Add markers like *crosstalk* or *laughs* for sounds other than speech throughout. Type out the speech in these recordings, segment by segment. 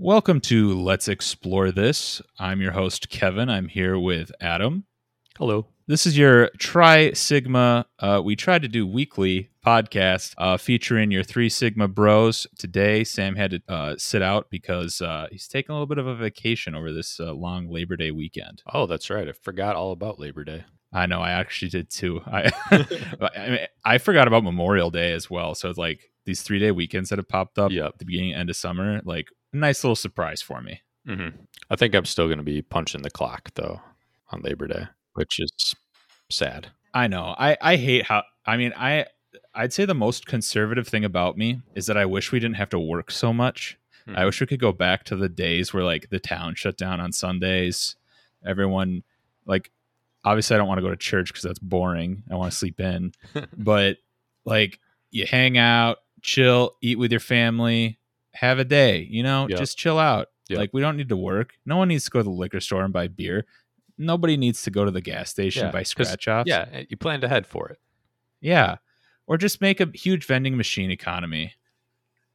Welcome to Let's Explore This. I'm your host, Kevin. I'm here with Adam. Hello. This is your Tri Sigma. Uh, we try to do weekly podcast uh, featuring your three Sigma bros. Today, Sam had to uh, sit out because uh, he's taking a little bit of a vacation over this uh, long Labor Day weekend. Oh, that's right. I forgot all about Labor Day. I know. I actually did too. I *laughs* I, mean, I forgot about Memorial Day as well. So it's like these three day weekends that have popped up Yep. at the beginning end of summer. Like a nice little surprise for me. hmm I think I'm still going to be punching the clock though on Labor Day, which is sad. I know. I I hate how. I mean, I I'd say the most conservative thing about me is that I wish we didn't have to work so much. I Mhm. wish we could go back to the days where like the town shut down on Sundays. Everyone like obviously I don't want to go to church because that's boring. I want to sleep in. *laughs* but like you hang out, chill, eat with your family, have a day, you know, Yep. just chill out. Yep. Like we don't need to work. No one needs to go to the liquor store and buy beer. Nobody needs to go to the gas station Yeah, and buy scratch offs. Yeah, eh, you planned ahead for it. Yeah. Or just make a huge vending machine economy.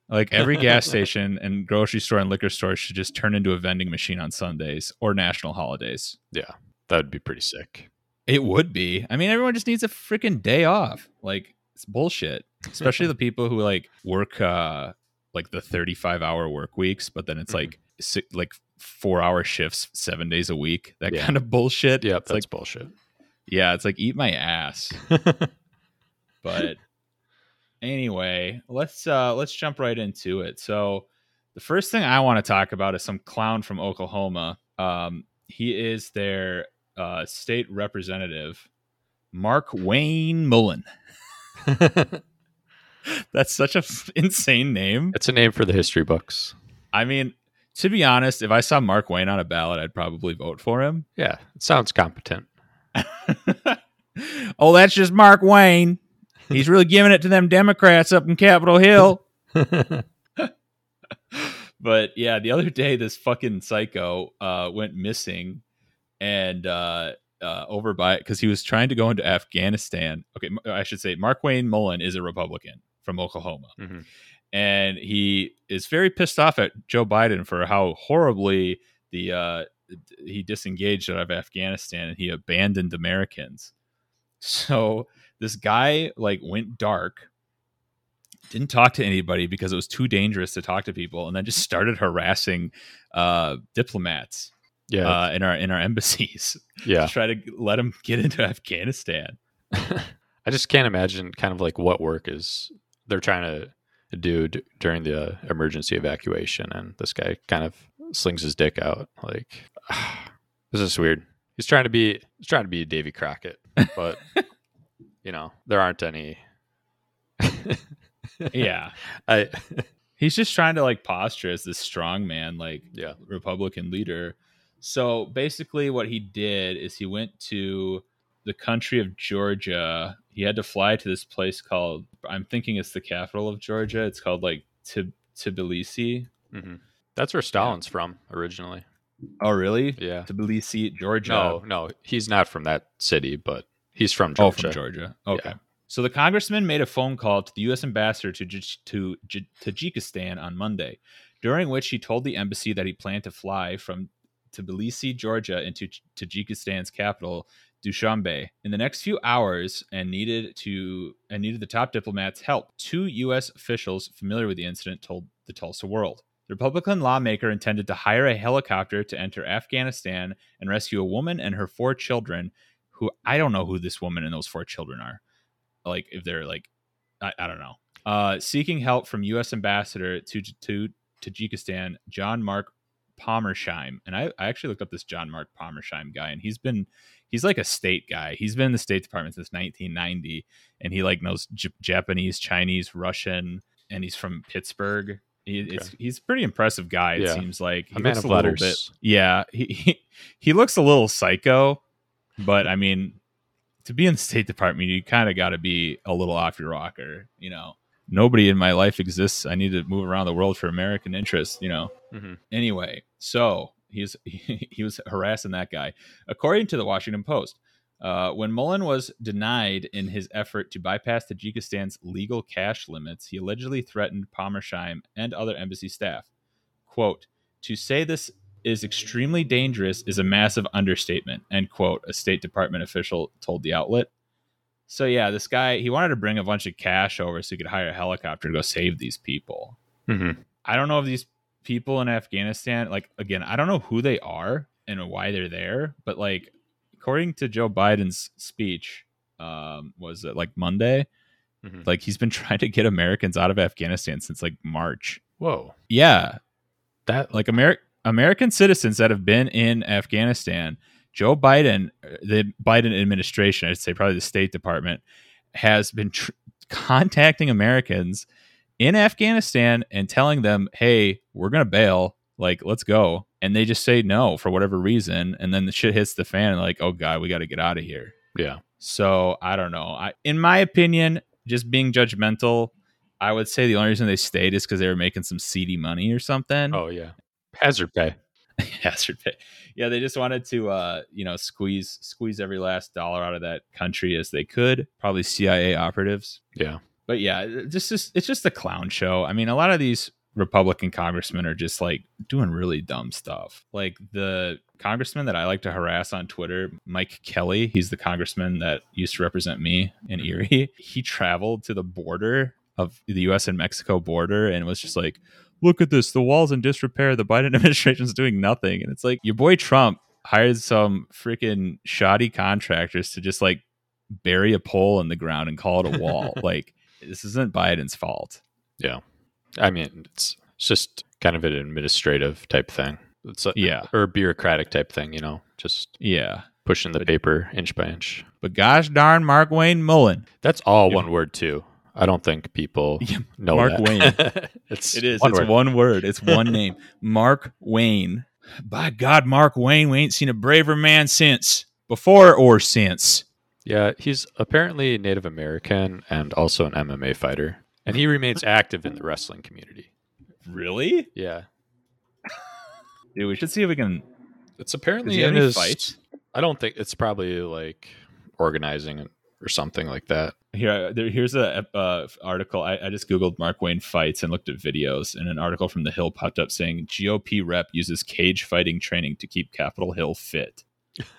Like every gas *laughs* station and grocery store and liquor store should just turn into a vending machine on Sundays or national holidays. Yeah, that would be pretty sick. It would be. I mean, everyone just needs a freaking day off. Like it's bullshit. Especially *laughs* the people who like work uh like the 35 hour work weeks, but then it's Mhm. like si- like 4 hour shifts 7 days a week. That Yeah. kind of bullshit. It's that's like bullshit. yeah, it's like eat my ass. *laughs* but anyway let's uh let's jump right into it so the first thing i want to talk about is some clown from oklahoma um he is their uh state representative markwayne mullin *laughs* that's such a f- insane name it's a name for the history books. i mean to be honest if i saw mark wayne on a ballot i'd probably vote for him Yeah, it sounds competent. *laughs* oh that's just mark wayne he's really giving it to them democrats up in capitol hill *laughs* but yeah, the other day this fucking psycho uh, went missing, and uh, uh, over by because he was trying to go into Afghanistan. Okay, I should say Markwayne Mullin is a Republican from Oklahoma, Mhm. and he is very pissed off at Joe Biden for how horribly the uh, he disengaged out of Afghanistan and he abandoned Americans. So this guy like went dark didn't talk to anybody because it was too dangerous to talk to people and then just started harassing uh diplomats Yeah, uh in our in our embassies *laughs* yeah. to try to let them get into afghanistan *laughs* I just can't imagine kind of like what work is they're trying to do d- during the uh, emergency evacuation, and this guy kind of slings his dick out. Like, *sighs* this is weird. He's trying to be he's trying to be Davy Crockett, but *laughs* you know there aren't any. *laughs* yeah I he's just trying to like posture as this strong man like yeah republican leader so basically what he did is he went to the country of georgia he had to fly to this place called i'm thinking it's the capital of georgia it's called like Tib- tbilisi hmm that's where Stalin's from originally. oh really Yeah. tbilisi georgia No, no, he's not from that city, but he's from Georgia. Oh, from Georgia. Okay. Yeah. So the congressman made a phone call to the U.S. ambassador to J- to J- Tajikistan on Monday, during which he told the embassy that he planned to fly from Tbilisi, Georgia, into Tajikistan's capital, Dushanbe, in the next few hours, and needed to and needed the top diplomat's help. Two U.S. officials familiar with the incident told the Tulsa World. The Republican lawmaker intended to hire a helicopter to enter Afghanistan and rescue a woman and her four children who I don't know who this woman and those four children are. Like if they're like I, I don't know. Uh seeking help from US ambassador to to Tajikistan, John Mark Pommersheim. And I, I actually looked up this John Mark Pommersheim guy and he's been he's like a state guy. He's been in the State Department since 1990 and he like knows J- Japanese, Chinese, Russian and he's from Pittsburgh. He, it's, he's a pretty impressive guy. It Yeah. seems like he A man looks of a little letters. bit. Yeah, he, he he looks a little psycho, but I mean, to be in the State Department, you kind of got to be a little off your rocker. You know, nobody in my life exists. I need to move around the world for American interests. You know. Mhm. Anyway, so he's *laughs* he was harassing that guy, according to the Washington Post. Uh, when Mullin was denied in his effort to bypass Tajikistan's legal cash limits, he allegedly threatened Pommersheim and other embassy staff. Quote, To say this is extremely dangerous is a massive understatement, end quote, a State Department official told the outlet. So yeah, this guy he wanted to bring a bunch of cash over so he could hire a helicopter to go save these people. Mm-hmm. I don't know if these people in Afghanistan, like again, I don't know who they are and why they're there, but like according to Joe Biden's speech, um, was it like Monday? Mhm. Like he's been *laughs* trying to get Americans out of Afghanistan since like March. Whoa, Yeah, that like Ameri- American citizens that have been in Afghanistan, Joe Biden, uh, the Biden administration, I'd say probably the State Department, has been tr- contacting Americans in Afghanistan and telling them, "Hey, we're gonna bail. Like, let's go." And they just say no for whatever reason, and then the shit hits the fan, and like, "Oh God, we got to get out of here." yeah. So I don't know. I, in my opinion, just being judgmental, I would say the only reason they stayed is because they were making some seedy money or something Oh yeah, hazard pay. *laughs* hazard pay. Yeah, they just wanted to uh, you know, squeeze squeeze every last dollar out of that country as they could. Probably CIA operatives. Yeah, But yeah, it- this is it's just a clown show. I mean, a lot of these Republican congressmen are just like doing really dumb stuff. Like the congressman that I like to harass on Twitter, Mike Kelly, he's the congressman that used to represent me in mm-hmm. Erie. He traveled to the border of the US and Mexico border and was just like, look at this, the wall's in disrepair. The Biden *laughs* administration's doing nothing. And it's like, your boy Trump hired some freaking shoddy contractors to just like bury a pole in the ground and call it a wall. *laughs* like, this isn't Biden's fault. yeah. I mean, it's it's just kind of an administrative type thing. It's a, Yeah. or a bureaucratic type thing. You know, just Yeah. pushing the paper inch by inch. But gosh darn Markwayne Mullin. That's all Yeah. one word too. I don't think people *laughs* Yeah, know Mark that. Wayne. *laughs* it's It is. one it's word. one word. It's *laughs* one name. Mark Wayne. By God, Mark Wayne, we ain't seen a braver man since. Before or since. Yeah, he's apparently Native American and also an MMA fighter, and he remains *laughs* active in the wrestling community. Really? Yeah, *laughs* Dude, we should see if we can. it's apparently in his. fights? I don't think it's probably like organizing or something like that. Here, there, here's a uh, article. I, I just googled Mark Wayne fights and looked at videos, and an article from the Hill popped up saying GOP rep uses cage fighting training to keep Capitol Hill fit.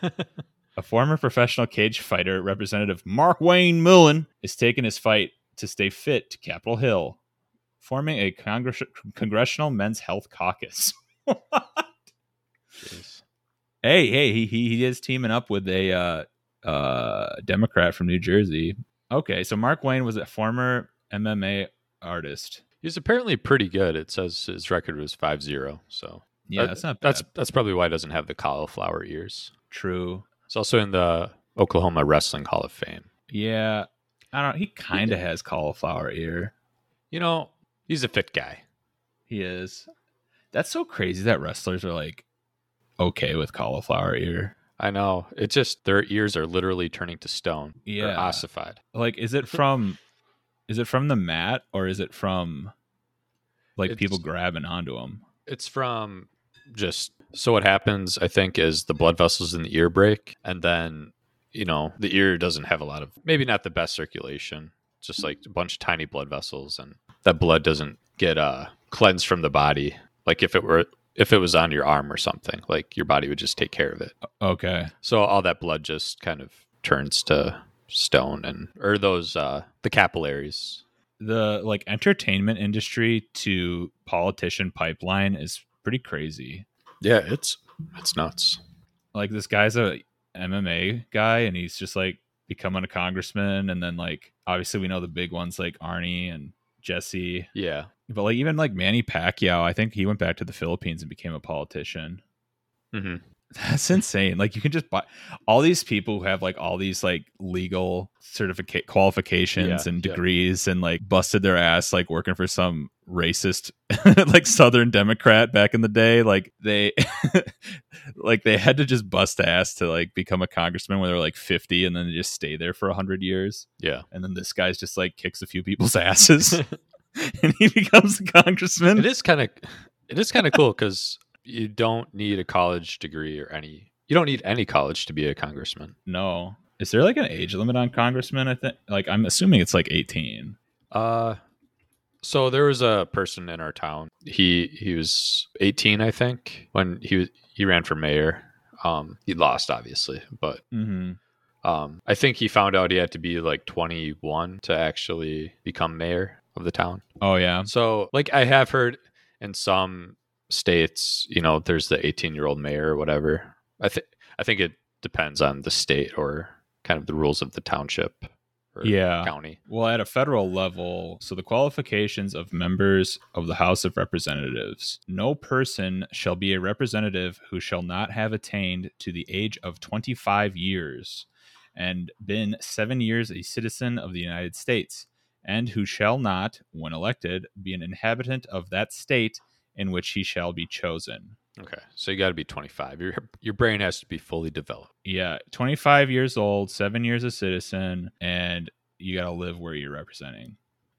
*laughs* a former professional cage fighter, Representative Markwayne Mullin, is taking his fight to stay fit to Capitol Hill, forming a congress- congressional men's health caucus. *laughs* Jeez. hey, hey, he, he he is teaming up with a uh, uh, Democrat from New Jersey. Okay, so Mark Wayne was a former MMA artist. He's apparently pretty good. It says his record was 5-0, so Yeah, Uh, that's not bad. that's that's probably why he doesn't have the cauliflower ears. true. He's also in the Oklahoma Wrestling Hall of Fame. Yeah, I don't. He kind of has cauliflower ear. You know, he's a fit guy. He is. That's so crazy that wrestlers are like okay with cauliflower ear. I know. It's just their ears are literally turning to stone. Yeah. ossified. Like, is it from? is it from the mat or is it from like It's- people grabbing onto them? It's from just so what happens, I think, is the blood vessels in the ear break, and then you know the ear doesn't have a lot of maybe not the best circulation, just like a bunch of tiny blood vessels, and that blood doesn't get uh cleansed from the body. Like if it were if it was on your arm or something, like your body would just take care of it. Okay. So all that blood just kind of turns to stone and or those uh the capillaries. the like entertainment industry to politician pipeline is pretty crazy. Yeah, it's it's nuts. Like this guy's a MMA guy and he's just like becoming a congressman and then like obviously we know the big ones like Arnie and Jesse. Yeah. But like even like Manny Pacquiao, I think he went back to the Philippines and became a politician. hmm That's insane. Like you can just buy all these people who have like all these like legal certificate qualifications Yeah, and yeah. degrees and like busted their ass like working for some racist *laughs* like southern democrat back in the day like they *laughs* like they had to just bust ass to like become a congressman when they were like 50 and then they just stay there for 100 years Yeah. and then this guy's just like kicks a few people's *laughs* asses and he becomes a congressman It is kind of it is kind of cool because you don't need a college degree or any you don't need any college to be a congressman. no is there like an age limit on congressmen i think like i'm assuming it's like 18 Uh So there was a person in our town. He he was 18, I think, when he was he ran for mayor. Um, he lost, obviously, but Mm-hmm. um, I think he found out he had to be like 21 to actually become mayor of the town. Oh yeah. So, like, I have heard in some states, you know, there's the 18 year old mayor or whatever. I think I think it depends on the state or kind of the rules of the township or Yeah. county. Well, at a federal level, so the qualifications of members of the House of Representatives no person shall be a representative who shall not have attained to the age of 25 years and been seven years a citizen of the United States, and who shall not, when elected, be an inhabitant of that state in which he shall be chosen. Okay, so you got to be 25. Your your brain has to be fully developed. Yeah, 25 years old, seven years a citizen, and you got to live where you're representing.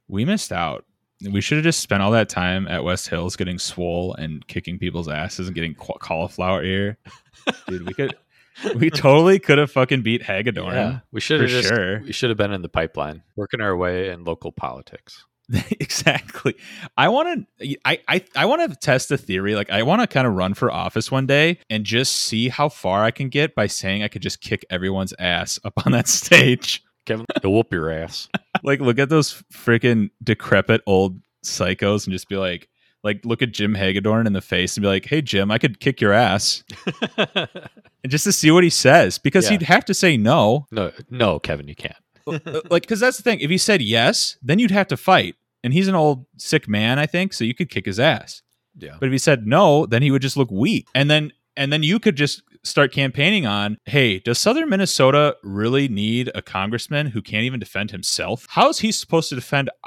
We missed out. We should have just spent all that time at West Hills getting swole and kicking people's asses and getting cauliflower ear. *laughs* Dude, we could, we totally could have fucking beat Hagedorn. we should have just sure. we should have been in the pipeline, working our way in local politics. *laughs* exactly. I want to. I I I want to test the theory. Like I want to kind of run for office one day and just see how far I can get by saying I could just kick everyone's ass *laughs* up on that stage. Kevin, to whoop your ass. *laughs* like look at those freaking decrepit old psychos and just be like like look at Jim Hagedorn in the face and be like, "Hey Jim, I could kick your ass." And just to see what he says because Yeah. he'd have to say no. no, no, Kevin, you can't. Uh, like cuz that's the thing. If he said yes, then you'd have to fight. And he's an old sick man, I think, so you could kick his ass. Yeah. But if he said no, then he would just look weak. And then and then you could just start campaigning on, hey, does Southern Minnesota really need a congressman who can't even defend himself? How is he supposed to defend *laughs*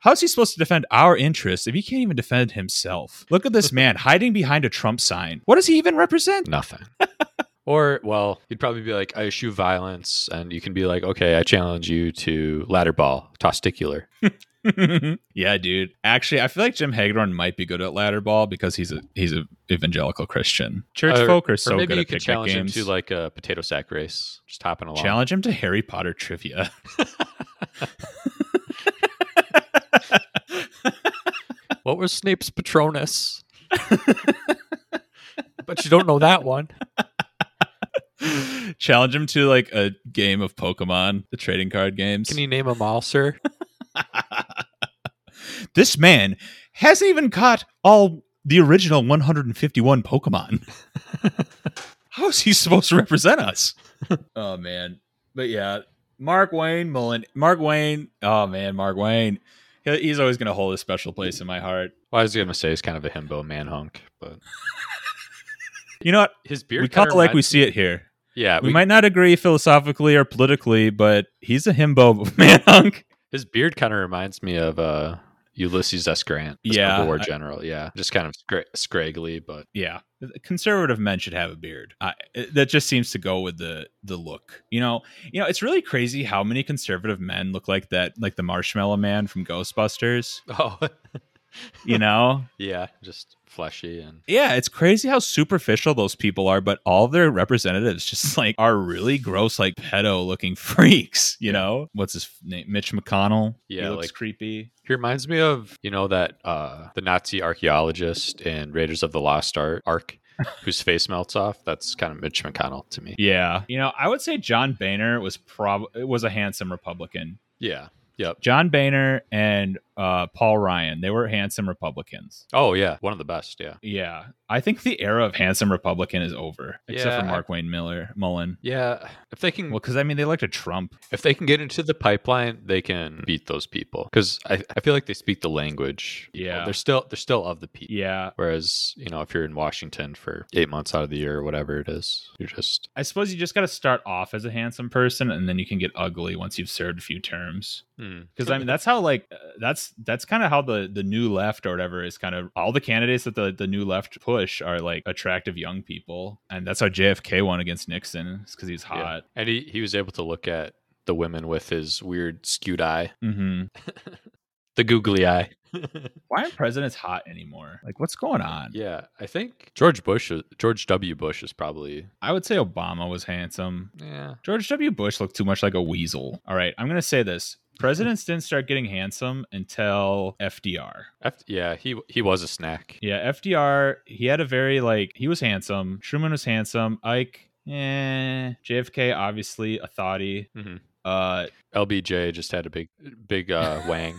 how is he supposed to defend our interests if he can't even defend himself? Look at this man hiding behind a Trump sign. What does he even represent? Nothing. *laughs* or, well, you'd probably be like, I eschew violence. And you can be like, okay, I challenge you to ladder ball, testicular. *laughs* yeah, dude. Actually, I feel like Jim Hagedorn might be good at ladder ball because he's a he's a evangelical Christian. Church Or- folk are or so maybe good you at could challenge games. him to like a potato sack race, just hopping along. Challenge him to Harry Potter trivia. *laughs* What was Snape's Patronus? *laughs* but you don't know that one. *laughs* Challenge him to like a game of Pokemon, the trading card games. Can you name them all, sir? *laughs* this man hasn't even caught all the original 151 Pokemon. *laughs* How is he supposed to represent us? oh man. But yeah, Markwayne Mullin. Mark Wayne. Oh man, Mark Wayne. He's always going to hold a special place in my heart. Well, I was going to say he's kind of a himbo man hunk, but You know what? his beard. we call it like we see it here. Yeah, We, we, might not agree philosophically or politically, but he's a himbo *laughs* man hunk. his beard kind of reminds me of uh, Ulysses S. Grant, the Yeah, Civil War I- general. Yeah, just kind of scra- scraggly, but Yeah, conservative men should have a beard. I, it- that just seems to go with the the look. You know, you know, it's really crazy how many conservative men look like that, like the Marshmallow Man from Ghostbusters. *laughs* oh, You know, *laughs* yeah, just fleshy and yeah, it's crazy how superficial those people are, but all their representatives just *laughs* like are really gross, like pedo looking *laughs* freaks. You know, what's his name? Mitch McConnell. Yeah, he looks like- creepy. He reminds me of you know that uh the Nazi archaeologist in Raiders of the Lost Ark, whose face melts off. That's kind of Mitch McConnell to me. Yeah, you know, I would say John Boehner was prob was a handsome Republican. Yeah. Yep. John Boehner and uh, Paul Ryan, they were handsome Republicans. Oh yeah, one of the best. Yeah. Yeah, I think the era of handsome Republican is over, except Yeah, for I- Mark Wayne Miller Mullin. Yeah. If they can, Well, because I mean, they elected Trump. if they can get into the pipeline, they can beat those people because I, I feel like they speak the language. Know, Yeah. they're still they're still of the people. Yeah, Whereas you know, if you're in Washington for eight months out of the year or whatever it is, you're just I suppose you just got to start off as a handsome person, and then you can get ugly once you've served a few terms. hmm. Because I mean, that's how like uh, that's that's kind of how the the new left or whatever is kind of all the candidates that the the new left are like attractive young people, and that's how JFK won against Nixon because he's Yeah. hot. and he he was able to look at the women with his weird skewed eye, hmm *laughs* the googly eye. *laughs* Why aren't presidents hot anymore? Like, what's going on? yeah, I think George Bush, George W. Bush is probably I would say Obama was handsome. yeah. George W. Bush looked too much like a weasel. All right, I'm going to say this. Presidents didn't start getting handsome until FDR. F- yeah, he he was a snack. Yeah, FDR, he had a very like he was handsome. Truman was handsome. Ike, eh. JFK, obviously a thoughty. Mhm. Uh LBJ just had a big big uh, *laughs* wang.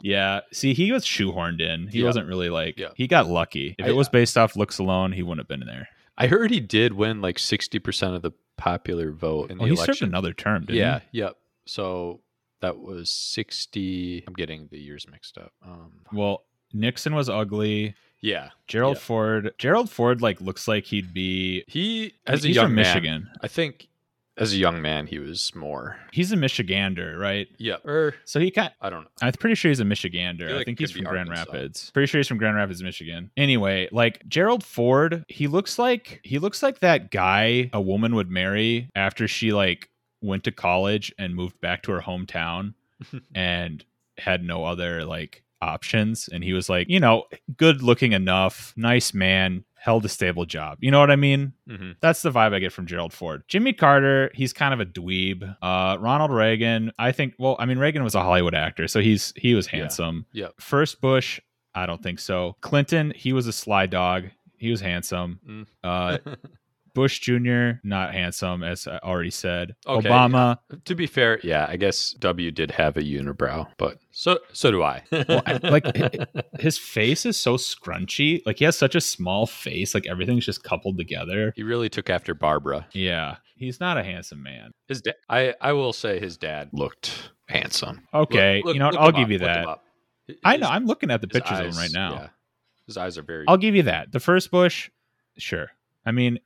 yeah. See, he was shoehorned in. He Yeah. wasn't really like Yeah. he got lucky. If I- it was based off looks alone, he wouldn't have been in there. I heard he did win like sixty percent of the popular vote in the Oh, he served election. another term, didn't yeah, yep. So that was sixty. I'm getting the years mixed up. Um. Well, Nixon was ugly. yeah, Gerald Yeah. Ford. Gerald Ford like looks like he'd be he as a he's young from man, Michigan. I think as a young man he was more. He's a Michigander, right? Yeah, or So he kind I don't know. I'm pretty sure he's a Michigander. I like think he's from Grand Arkansas. Rapids. Pretty sure he's from Grand Rapids, Michigan. Anyway, like Gerald Ford, he looks like he looks like that guy a woman would marry after she like went to college and moved back to her hometown *laughs* and had no other like options and he was like, you know, good looking enough, nice man, held a stable job. You know what I mean? hmm That's the vibe I get from Gerald Ford. Jimmy Carter, he's kind of a dweeb. Uh, Ronald Reagan, I think. Well, I mean, Reagan was a Hollywood actor, so he's he was handsome. Yeah. First Bush, I don't think so. Clinton, he was a sly dog. He was handsome. Mm. Uh, *laughs* Bush Jr., not handsome, as I already said. Okay, Obama, to be fair, yeah, I guess W did have a unibrow, but so so do I. *laughs* Well, I- like, *laughs* his face is so scrunchy. Like he has such a small face. Like everything's just coupled together. he really took after Barbara. Yeah, he's not a handsome man. His da- I I will say his dad looked handsome. Okay, Look- look- you know what? I'll give up, you that. up. I know. I'm looking at the his pictures of him right now. yeah. His eyes are very. I'll give you that. The first Bush, sure. I mean,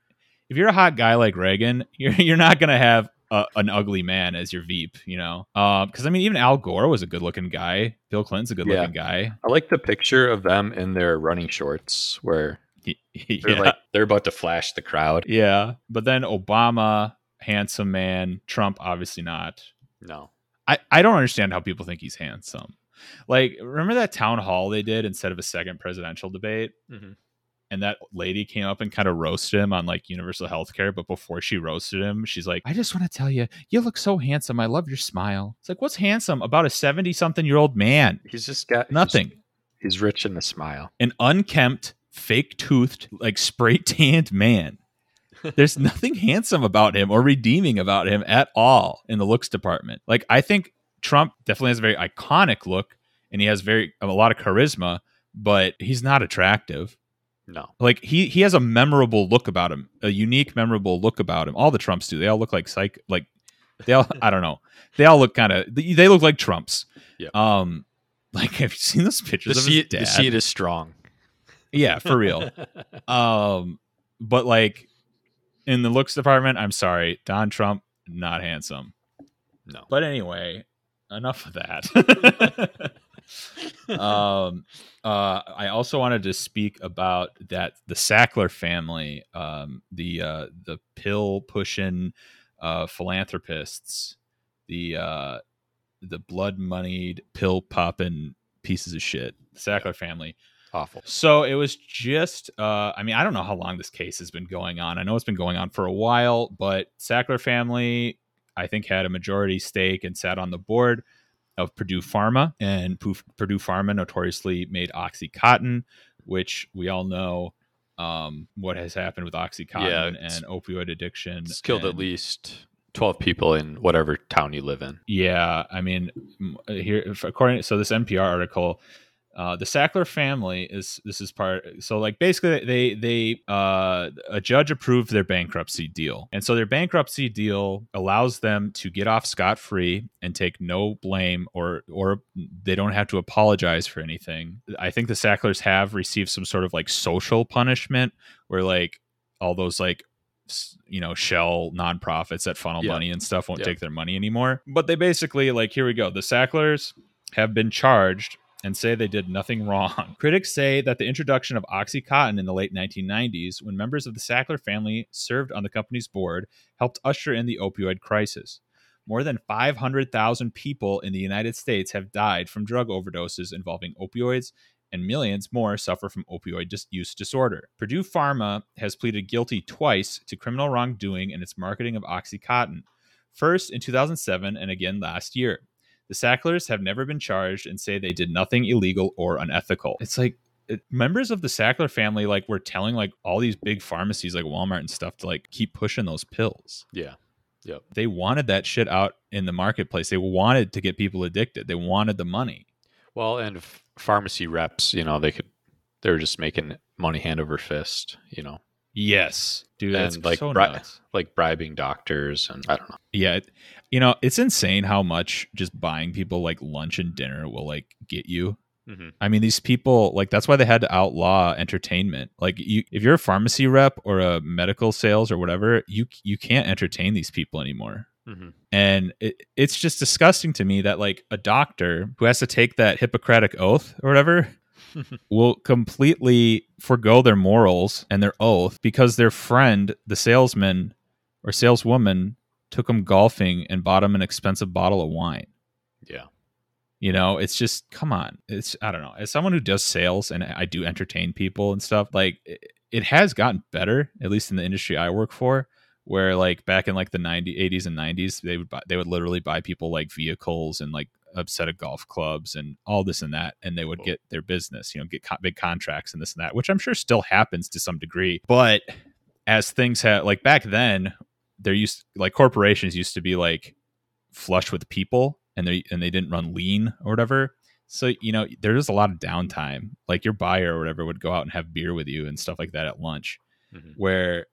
if you're a hot guy like Reagan, *laughs* you're you're not gonna have a, an ugly man as your Veep, you know? Because I mean, even Al Gore was a good-looking guy. Bill Clinton's a good-looking guy. I like the picture of them in their running shorts where *laughs* they're yeah, like they're about to flash the crowd. yeah. But then Obama, handsome man. Trump, obviously not. No. I, I don't understand how people think he's handsome. Like, remember that town hall they did instead of a second presidential debate? Mhm. And that lady came up and kind of roasted him on like universal health care. But before she roasted him, she's like, I just want to tell you, you look so handsome. I love your smile. It's like, what's handsome about a 70 something year old man? He's just got he's- Nothing. He's, rich in the smile. An unkempt, fake toothed, like spray tanned man. *laughs* There's nothing handsome about him or redeeming about him at all in the looks department. Like I think Trump definitely has a very iconic look and he has very a lot of charisma, but he's not attractive. No. Like he he has a memorable look about him, a unique, memorable look about him. All the Trumps do. They all look like psych. Like they all. *laughs* I don't know. They all look kind of. They, they look like Trumps. Yeah. Um. Like *laughs* have you seen those The pictures of seat, his the dad? seat is strong. yeah, for real. *laughs* um. But like in the looks department, I'm sorry, Don Trump not handsome. no. But anyway, enough of that. Um, uh, I also wanted to speak about that the Sackler family, um, the uh, the pill pushing uh, philanthropists, the uh, the blood moneyed pill popping pieces of shit. The Sackler family. Awful. So it was just, uh, I mean, I don't know how long this case has been going on. I know it's been going on for a while, but Sackler family, I think, had a majority stake and sat on the board of Purdue Pharma. And Pu- Purdue Pharma notoriously made Oxycontin, which we all know um, what has happened with Oxycontin Yeah, and opioid addiction. It's killed at least 12 people in whatever town you live in. Yeah, I mean, here according so this NPR article, uh, the Sackler family is this is part. So like basically, they they uh, a judge approved their bankruptcy deal, and so their bankruptcy deal allows them to get off scot free and take no blame or or they don't have to apologize for anything. I think the Sacklers have received some sort of like social punishment where like all those like you know shell nonprofits that funnel Yeah. money and stuff won't Yeah. take their money anymore but they basically like here we go the sacklers have been charged and say they did nothing wrong. *laughs* Critics say that the introduction of Oxycontin in the late 1990s, when members of the Sackler family served on the company's board, helped usher in the opioid crisis. More than 500,000 people in the United States have died from drug overdoses involving opioids, and millions more suffer from opioid use disorder. Purdue Pharma has pleaded guilty twice to criminal wrongdoing in its marketing of Oxycontin, first in 2007 and again last year. The Sacklers have never been charged and say they did nothing illegal or unethical. It's like it, members of the Sackler family like were telling like all these big pharmacies like Walmart and stuff to like keep pushing those pills. Yeah. Yep. They wanted that shit out in the marketplace. They wanted to get people addicted. They wanted the money. Well, and f- pharmacy reps, you know, they could they were just making money hand over fist, you know. Yes, dude, that's like, so bri-. Like bribing doctors and I don't know. Yeah, it- you know, it's insane how much just buying people like lunch and dinner will like get you. Mm-hmm. I mean, these people like that's why they had to outlaw entertainment. Like, you, if you're a pharmacy rep or a medical sales or whatever, you you can't entertain these people anymore. Mm-hmm. And it, it's just disgusting to me that like a doctor who has to take that Hippocratic oath or whatever will completely forego their morals and their oath because their friend, the salesman or saleswoman, took them golfing and bought them an expensive bottle of wine. Yeah. You know, it's just come on. It's I don't know. As someone who does sales and I do entertain people and stuff, like it, it has gotten better, at least in the industry I work for, where like back in like the 90s, 80s and 90s, they would buy, they would literally buy people like vehicles and like a set of golf clubs and all this and that and they would get their business, you know, get co- big contracts and this and that, which I'm sure still happens to some degree. But as things have like back then, there used like corporations used to be like flush with people and they and they didn't run lean or whatever. So you know there's a lot of downtime. Like your buyer or whatever would go out and have beer with you and stuff like that at lunch. Mhm. Where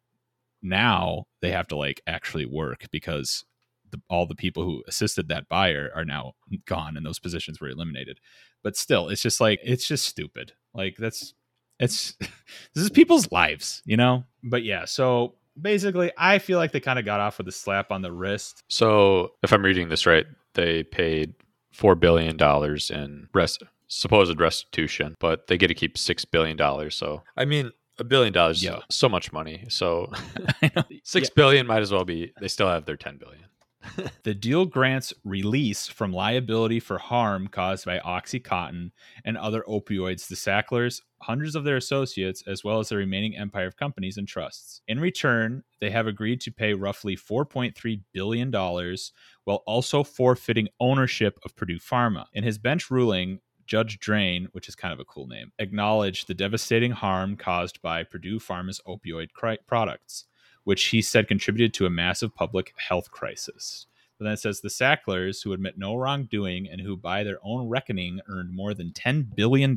now they have to like actually work because the, all the people who assisted that buyer are now gone and those positions were eliminated. But still, it's just like it's just stupid. Like that's it's *laughs* this is people's lives, you know. But yeah, so basically, I feel like they kind of got off with a slap on the wrist. So, if I'm reading this right, they paid four billion dollars in rest supposed restitution, but they get to keep six billion dollars. So, I mean, a billion dollars, Yeah. yeah, so much money. So, *laughs* *laughs* six billion might as well be. They still have their ten billion. *laughs* The deal grants release from liability for harm caused by Oxycontin and other opioids to Sacklers, hundreds of their associates, as well as the remaining empire of companies and trusts. In return, they have agreed to pay roughly $4.3 billion while also forfeiting ownership of Purdue Pharma. In his bench ruling, Judge Drain, which is kind of a cool name, acknowledged the devastating harm caused by Purdue Pharma's opioid cri- products which he said contributed to a massive public health crisis. But then it says the Sacklers, who admit no wrongdoing and who, by their own reckoning, earned more than $10 billion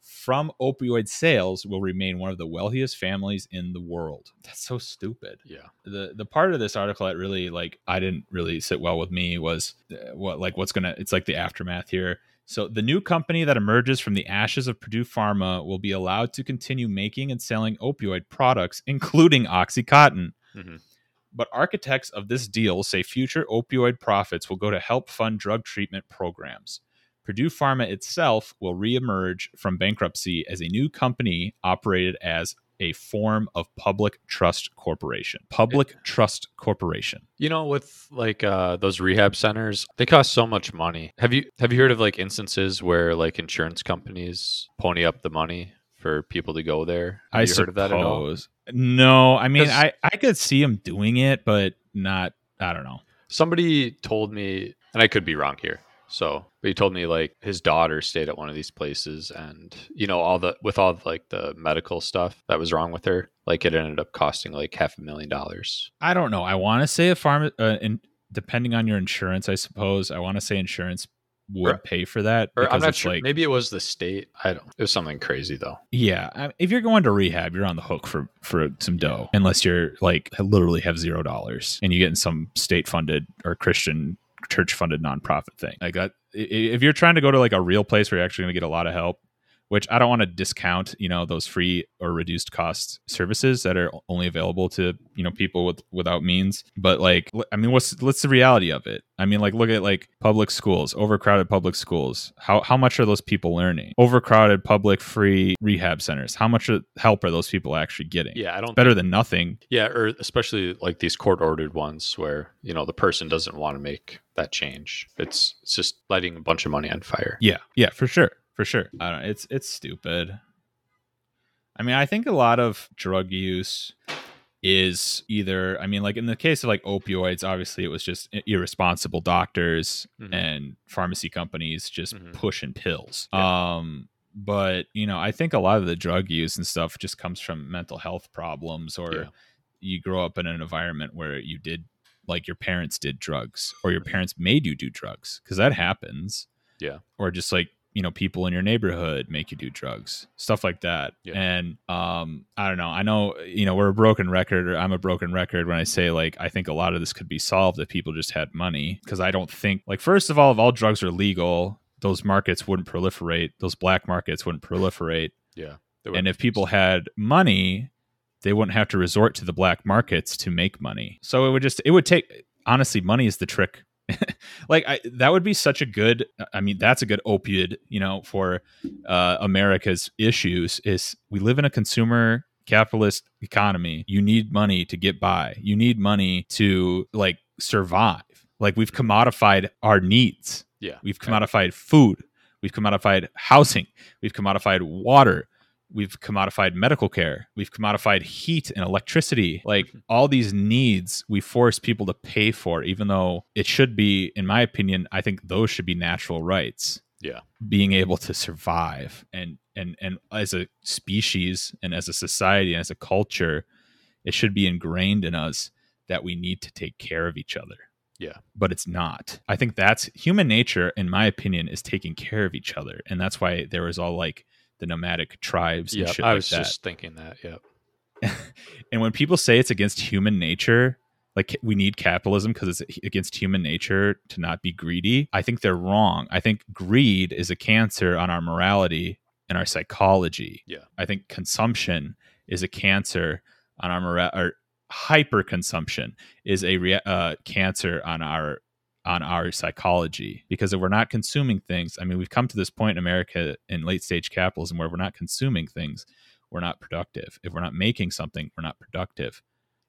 from opioid sales, will remain one of the wealthiest families in the world. That's so stupid Yeah. the the part of this article that really like I didn't really sit well with me was uh, what like what's gonna it's like the aftermath here. So the new company that emerges from the ashes of Purdue Pharma will be allowed to continue making and selling opioid products, including OxyContin. Mhm. But architects of this deal say future opioid profits will go to help fund drug treatment programs. Purdue Pharma itself will reemerge from bankruptcy as a new company operated as a form of public trust corporation. Public trust corporation. You know, with like uh, those rehab centers, they cost so much money. Have you have you heard of like instances where like insurance companies pony up the money for people to go there? Have I you heard of that at all? suppose. No, I mean, I I could see them doing it, but not. I don't know. Somebody told me, and I could be wrong here. So, but he told me like his daughter stayed at one of these places, and you know all the with all of, like the medical stuff that was wrong with her, like it ended up costing like half a million dollars. I don't know. I want to say a farm, uh, in, depending on your insurance, I suppose. I want to say insurance would Or- pay for that Or I'm not sure. like, Maybe it was the state. I don't. It was something crazy though. yeah, I- if you're going to rehab, you're on the hook for for some dough, unless you're like literally have zero dollars and you get in some state funded or Christian church funded nonprofit thing. Like if you're trying to go to like a real place where you're actually going to get a lot of help, which I don't want to discount, you know, those free or reduced cost services that are only available to, you know, people with without means. But like I mean, what's what's the reality of it? I mean, like look at like public schools, overcrowded public schools. How how much are those people learning? Overcrowded public free rehab centers. How much help are those people actually getting? Yeah, I don't. Better than nothing. Yeah, or especially like these court ordered ones where you know the person doesn't want to make that change. It's it's just lighting a bunch of money on fire. Yeah, yeah, for sure, for sure. I don't. It's it's stupid. I mean, I think a lot of drug use is either I mean like in the case of like opioids obviously it was just irresponsible doctors Mhm. and pharmacy companies just Mhm. pushing pills. Yeah. Um but you know I think a lot of the drug use and stuff just comes from mental health problems or Yeah. you grow up in an environment where you did like your parents did drugs or your parents made you do drugs because that happens Yeah. or just like you know people in your neighborhood make you do drugs stuff like that Yeah. and um i don't know i know you know we're a broken record or i'm a broken record when i say like i think a lot of this could be solved if people just had money because i don't think like first of all if all drugs are legal those markets wouldn't proliferate those black markets wouldn't proliferate Yeah. And if people had money they wouldn't have to resort to the black markets to make money so it would just it would take honestly money is the trick *laughs* like I, that would be such a good i mean that's a good opiate you know for uh, america's issues is we live in a consumer capitalist economy you need money to get by you need money to like survive like we've commodified our needs yeah. We've commodified food. We've commodified housing. We've commodified water. We've commodified medical care. We've commodified heat and electricity. Like Mhm. all these needs, we force people to pay for, even though it should be, in my opinion, I think those should be natural rights. Yeah. Being able to survive and and and as a species and as a society and as a culture, it should be ingrained in us that we need to take care of each other Yeah. but it's not. I think that's human nature, in my opinion, is taking care of each other, and that's why there was all like the nomadic tribes and Yeah. I was just thinking that. Yeah. *laughs* and when people say it's against human nature, like we need capitalism because it's against human nature to not be greedy, I think they're wrong. I think greed is a cancer on our morality and our psychology. Yeah. I think consumption is a cancer on our moral or hyper consumption is a rea- uh, cancer on our on our psychology because if we're not consuming things i mean we've come to this point in america in late stage capitalism where we're not consuming things we're not productive. If we're not making something we're not productive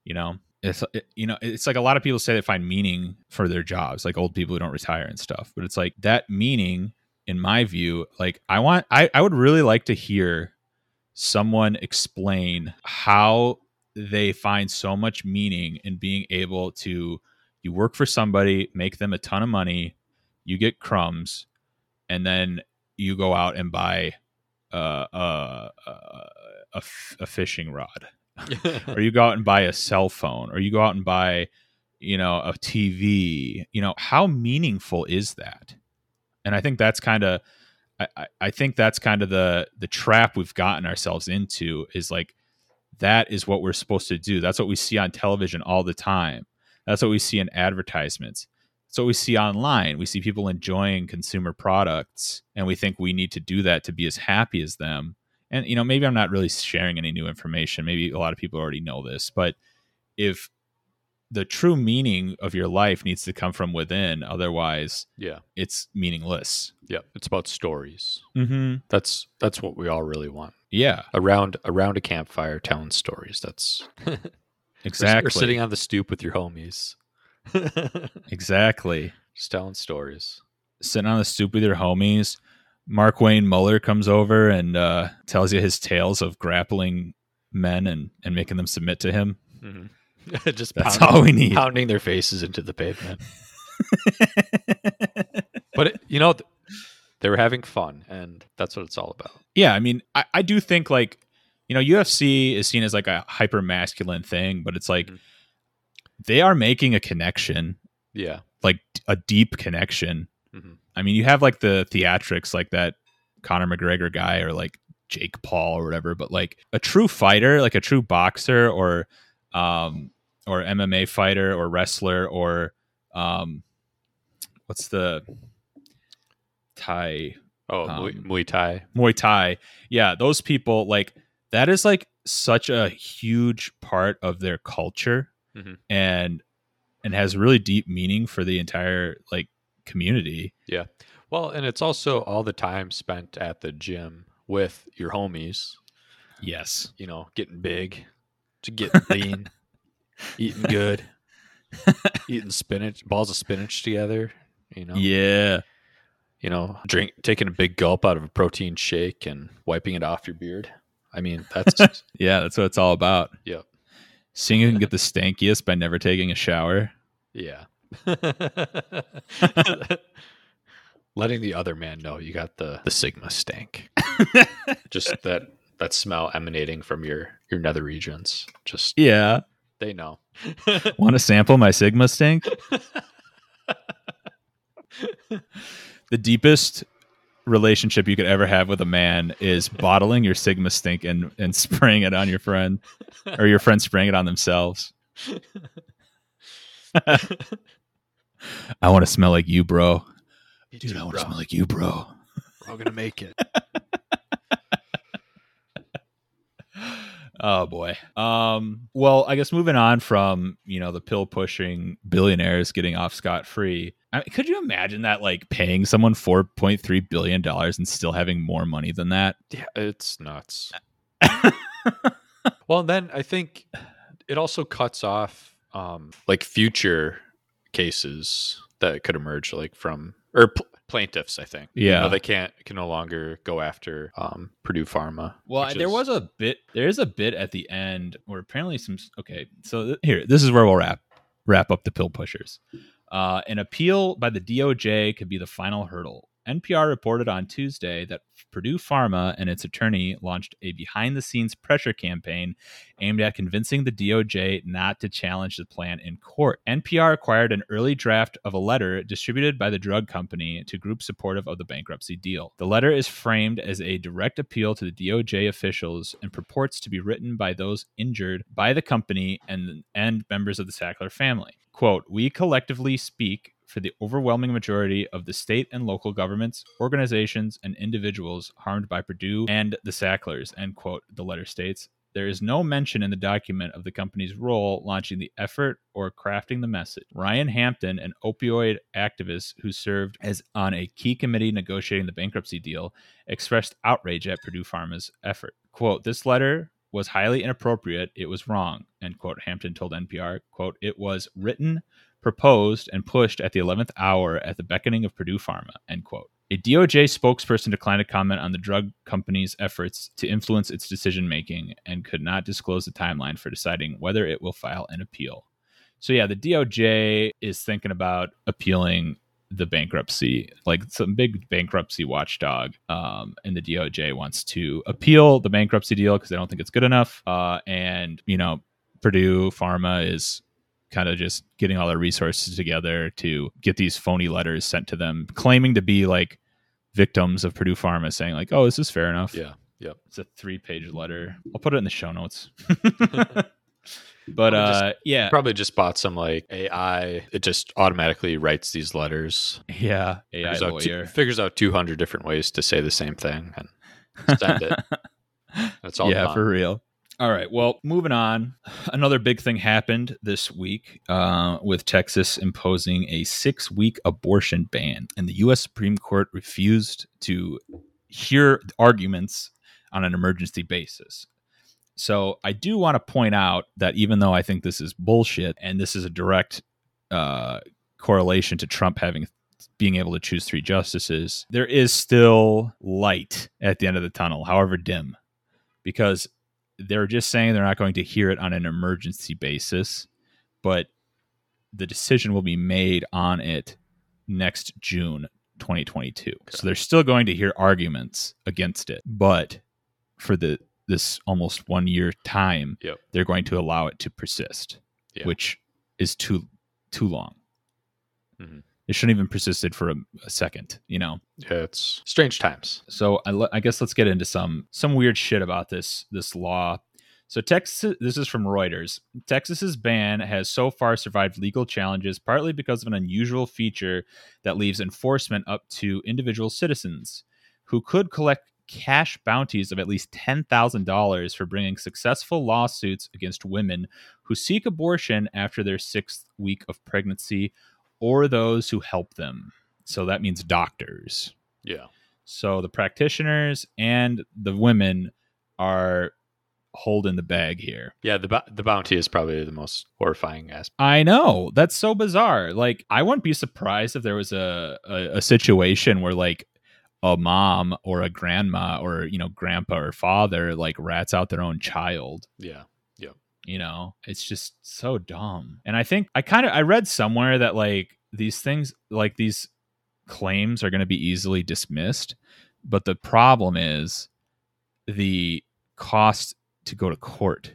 you know? It's it, you know it's like a lot of people say they find meaning for their jobs like old people who don't retire and stuff but it's like that meaning in my view like i want i, I would really like to hear someone explain how they find so much meaning in being able to you work for somebody make them a ton of money you get crumbs and then you go out and buy uh, uh, uh, a, f- a fishing rod. *laughs* Or you go out and buy a cell phone or you go out and buy you know a tv you know how meaningful is that? And i think that's kind of I, I- I think that's kind of the the trap we've gotten ourselves into is like that is what we're supposed to do. That's what we see on television all the time that's what we see in advertisements that's what we see online we see people enjoying consumer products and we think we need to do that to be as happy as them and you know maybe i'm not really sharing any new information maybe a lot of people already know this but if the true meaning of your life needs to come from within otherwise yeah. it's meaningless Yeah. It's about stories. mm-hmm. That's that's what we all really want. yeah Around around a campfire telling stories. That's *laughs* exactly Or sitting on the stoop with your homies. *laughs* exactly Just telling stories. sitting on the stoop with your homies mark wayne muller comes over and uh, tells you his tales of grappling men and, and making them submit to him *laughs* Just that's pounding, all we need pounding their faces into the pavement. *laughs* But it, you know, th- they were having fun, and that's what it's all about. yeah i mean I, I do think like you know ufc is seen as like a hyper masculine thing but it's like Mhm. they are making a connection Yeah. like a deep connection Mhm. i mean you have like the theatrics like that conor mcgregor guy or like jake paul or whatever but like a true fighter like a true boxer or um or mma fighter or wrestler or um what's the thai Oh, Um, Muay Thai. Muay Thai. Yeah, those people like that is like such a huge part of their culture Mhm. and and has really deep meaning for the entire like community. Yeah. Well, and it's also all the time spent at the gym with your homies. Yes. You know, getting big, to getting *laughs* lean, eating good, eating spinach, balls of spinach together. You know, Yeah. you know, drink, taking a big gulp out of a protein shake and wiping it off your beard. I mean, that's *laughs* Yeah, that's what it's all about. Yep. Seeing who can get the stankiest by never taking a shower. Yeah. *laughs* Letting the other man know you got the the sigma stank. *laughs* Just that that smell emanating from your your nether regions. Just Yeah. they know. Want to sample my Sigma stink? the deepest relationship you could ever have with a man is *laughs* bottling your Sigma stink and, and spraying it on your friend or your friend spraying it on themselves. *laughs* I want to smell like you, bro. Dude, I want to smell like you, bro. We're all gonna make it. *laughs* Oh boy. Um well, I guess moving on from, you know, the pill pushing billionaires getting off scot free. I mean, could you imagine that like paying someone 4.3 billion dollars and still having more money than that? Yeah, it's nuts. *laughs* well, then I think it also cuts off um, like future cases that could emerge, like from or pl- plaintiffs. I think. You Yeah. know, they can't can no longer go after um, Purdue Pharma. Well, there is- was a bit. There is a bit at the end where apparently some. Okay, so th- here, this is where we'll wrap wrap up the pill pushers. Uh, an appeal by the DOJ could be the final hurdle. NPR reported on Tuesday that Purdue Pharma and its attorney launched a behind the scenes pressure campaign aimed at convincing the DOJ not to challenge the plan in court. NPR acquired an early draft of a letter distributed by the drug company to groups supportive of the bankruptcy deal. The letter is framed as a direct appeal to the DOJ officials and purports to be written by those injured by the company and, and members of the Sackler family. Quote, We collectively speak for the overwhelming majority of the state and local governments, organizations, and individuals harmed by Purdue and the Sacklers, end quote, the letter states. There is no mention in the document of the company's role launching the effort or crafting the message. Ryan Hampton, an opioid activist who served as on a key committee negotiating the bankruptcy deal, expressed outrage at Purdue Pharma's effort. Quote, this letter was highly inappropriate. It was wrong, end quote, Hampton told NPR. Quote, it was written, proposed, and pushed at the 11th hour at the beckoning of Purdue Pharma, end quote. A DOJ spokesperson declined to comment on the drug company's efforts to influence its decision making and could not disclose the timeline for deciding whether it will file an appeal. So, yeah, the DOJ is thinking about appealing the bankruptcy, like some big bankruptcy watchdog. Um, and the DOJ wants to appeal the bankruptcy deal because they don't think it's good enough. Uh, and, you know, Purdue Pharma is kind of just getting all their resources together to get these phony letters sent to them claiming to be like victims of Purdue Pharma saying like, "Oh, this is fair enough." Yeah. Yep. It's a 3-page letter. I'll put it in the show notes. *laughs* *laughs* but Probably just- uh yeah. Probably just bought some like AI. It just automatically writes these letters. yeah, AI Figures out, two- figures out 200 different ways to say the same thing and send it. *laughs* That's all yeah, done. for real. All right. Well, moving on. Another big thing happened this week uh, with Texas imposing a six week abortion ban. And the U.S. Supreme Court refused to hear arguments on an emergency basis. So I do want to point out that even though I think this is bullshit and this is a direct uh, correlation to Trump having being able to choose three justices, there is still light at the end of the tunnel, however dim, because they're just saying they're not going to hear it on an emergency basis, but the decision will be made on it next June 2022. So they're still going to hear arguments against it, but for the this almost one year time, Yep. they're going to allow it to persist, Yeah. which is too too long. Mhm. It shouldn't even persisted for a, a second, you know. Yeah, it's strange times. So I, le- I guess let's get into some some weird shit about this this law. So Texas, this is from Reuters. Texas's ban has so far survived legal challenges, partly because of an unusual feature that leaves enforcement up to individual citizens, who could collect cash bounties of at least ten thousand dollars for bringing successful lawsuits against women who seek abortion after their sixth week of pregnancy, or those who help them. So that means doctors. Yeah. So the practitioners and the women are holding the bag here. Yeah, the the bounty is probably the most horrifying aspect. I know that's so bizarre. Like I wouldn't be surprised if there was a, a, a situation where like a mom or a grandma or you know grandpa or father like rats out their own child. Yeah. You know, it's just so dumb. And I think I kind of I read somewhere that like these things like these claims are going to be easily dismissed, but the problem is the cost to go to court.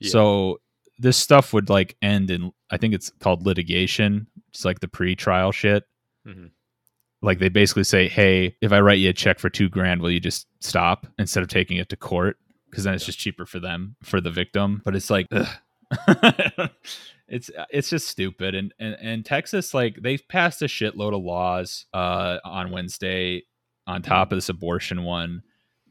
Yeah. So this stuff would like end in I think it's called litigation. It's like the pre-trial shit. Mhm. Like they basically say, "Hey, if I write you a check for 2 grand, will you just stop instead of taking it to court?" Cuz then it's Yeah. just cheaper for them, for the victim. But it's like *laughs* it's it's just stupid and, and and Texas like they passed a shitload of laws uh on Wednesday on top of this abortion one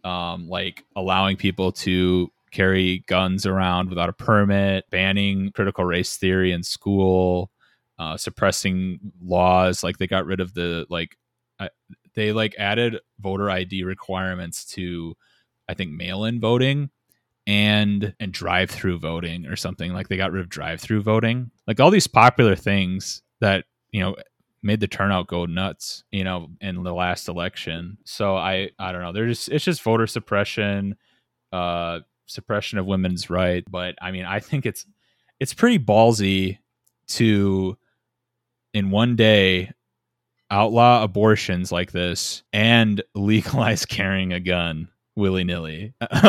um, like allowing people to carry guns around without a permit, banning critical race theory in school, uh, suppressing laws. Like they got rid of the like, I, they like added voter ID requirements to, I think, mail-in voting and and drive-through voting or something. Like they got rid of drive-through voting. Like all these popular things that you know made the turnout go nuts, you know, in the last election. So I I don't know. They're just it's just voter suppression, uh suppression of women's right. But I mean, I think it's it's pretty ballsy to in one day outlaw abortions like this and *laughs* legalize carrying a gun willy nilly. *laughs*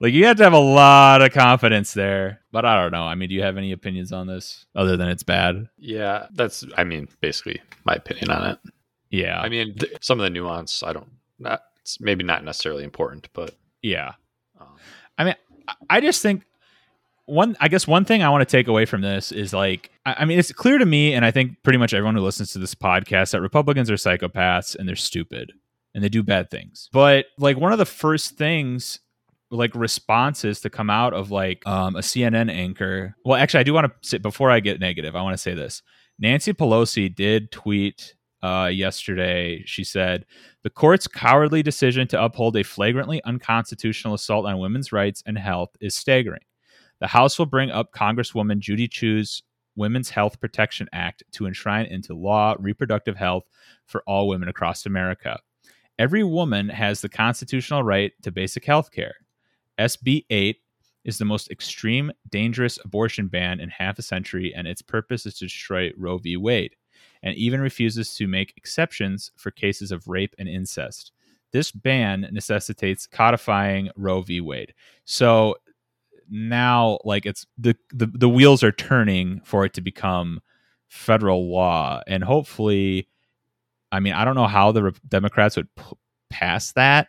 like you have to have a lot of confidence there. But I don't know. I mean, do you have any opinions on this other than it's bad? Yeah, that's I mean basically my opinion on it. Yeah. I mean th- some of the nuance I don't not it's maybe not necessarily important, but yeah. um, I mean, I just think one I guess one thing I want to take away from this is like I I mean it's clear to me and I think pretty much everyone who listens to this podcast that Republicans are psychopaths and they're stupid and they do bad things. But like one of the first things like responses to come out of like um, a CNN anchor. Well, actually I do want to say before I get negative, I want to say this. Nancy Pelosi did tweet uh, yesterday. She said the court's cowardly decision to uphold a flagrantly unconstitutional assault on women's rights and health is staggering. The House will bring up Congresswoman Judy Chu's Women's Health Protection Act to enshrine into law reproductive health for all women across America. Every woman has the constitutional right to basic health care. SB 8 is the most extreme, dangerous abortion ban in half a century, and its purpose is to destroy Roe v. Wade, and even refuses to make exceptions for cases of rape and incest. This ban necessitates codifying Roe v. Wade. So now, like it's the the, the wheels are turning for it to become federal law, and hopefully, I mean, I don't know how the Re- Democrats would p- pass that.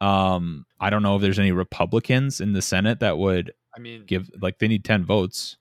Um, I don't know if there's any Republicans in the Senate that would I mean give like they need 10 votes.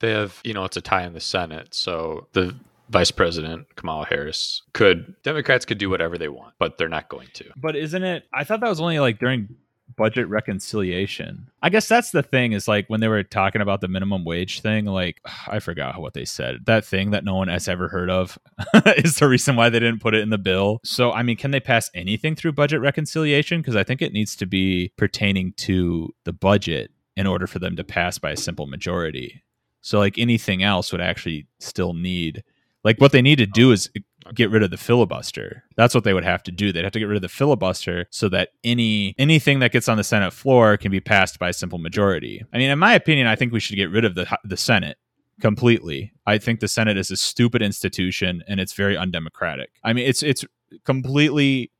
they have you know it's a tie in the Senate, so the Vice President Kamala Harris could Democrats could do whatever they want, but they're not going to. But isn't it I thought that was only like during budget reconciliation. I guess that's the thing is like when they were talking about the minimum wage thing like *sighs* I forgot what they said. That thing that no one has ever heard of *laughs* is the reason why they didn't put it in the bill. So I mean, can they pass anything through budget reconciliation because I think it needs to be pertaining to the budget in order for them to pass by a simple majority. So like anything else would actually still need like what they need to do is get rid of the filibuster. That's what they would have to do. They'd have to get rid of the filibuster so that any anything that gets on the Senate floor can be passed by a simple majority. I mean, in my opinion, I think we should get rid of the the Senate completely. I think the Senate is a stupid institution and it's very undemocratic. I mean, it's it's completely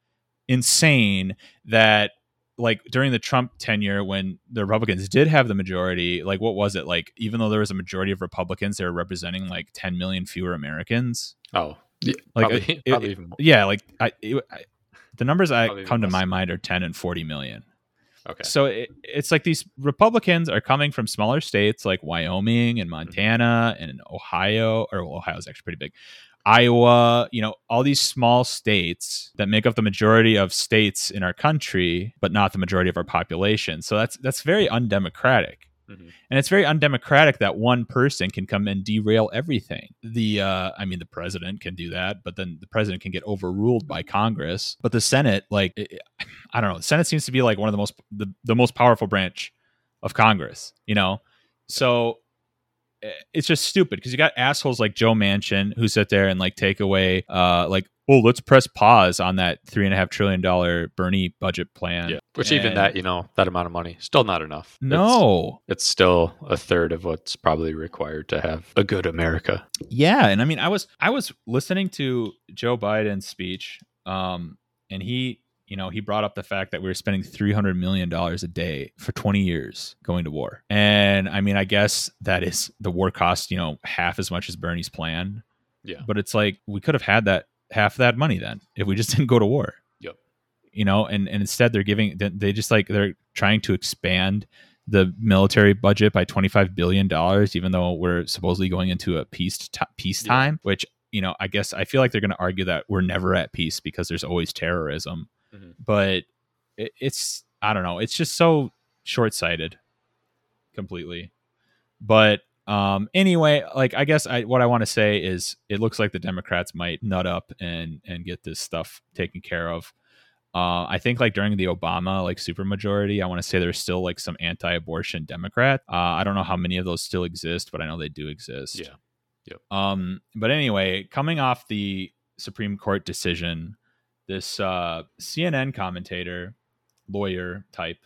insane that like during the Trump tenure when the Republicans did have the majority, like what was it? Like even though there was a majority of Republicans, they were representing like 10 million fewer Americans. Oh, yeah, Like, probably, it- probably. Yeah, like I, it, I the numbers I Probably come to my mind are 10 and 40 million. Okay. So it, it's like these Republicans are coming from smaller states like Wyoming and mm-hmm. Montana and Ohio, or well, Ohio's actually pretty big. Iowa, you know, all these small states that make up the majority of states in our country, but not the majority of our population. So that's that's very undemocratic. Mhm. And it's very undemocratic that one person can come and derail everything. The uh I mean the president can do that, but then the president can get overruled by Congress. But the Senate like it- I don't know, the Senate seems to be like one of the most the, the most powerful branch of Congress, you know. So eh, it's just stupid because you got assholes like Joe Manchin who sit there and like take away uh like oh, let's press pause on that three and a half trillion dollar Bernie budget plan. Yeah. Which even that, you know, that amount of money, still not enough. It's- No. It's, still a third of what's probably required to have a good America. Yeah, and I mean, I was I was listening to Joe Biden's speech, um, and he, you know, he brought up the fact that we were spending three hundred million dollars a day for twenty years going to war, and I mean, I guess that is the war cost, you know, half as much as Bernie's plan. Yeah. but it's like we could have had that half that money then if we just *laughs* didn't go to war. Yep. You know, and and instead they're giving they- just like they're trying to expand the military budget by 25 billion dollars even though we're supposedly going into a peace t- peacetime which you know i guess i feel like they're going to argue that we're never at peace because there's always terrorism Mhm. but it, it's i don't know it's just so short-sighted completely but um anyway like i guess i what i want to say is it looks like the democrats might nut up and and get this stuff taken care of uh, I think like during the Obama like supermajority, I want to say there's still like some anti-abortion Democrat. Uh, I don't know how many of those still exist, but I know they do exist. Yeah. Yep. Um, but anyway, coming off the Supreme Court decision, this uh, CNN commentator, lawyer type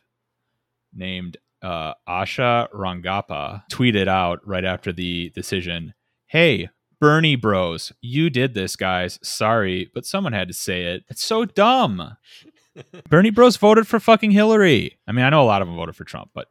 named uh, Asha Rangappa tweeted out right after the decision, "Hey, Bernie Bros, you did this, guys. Sorry, but someone had to say it. It's so dumb. *laughs* Bernie Bros voted for fucking Hillary. I mean, I know a lot of them voted for Trump, but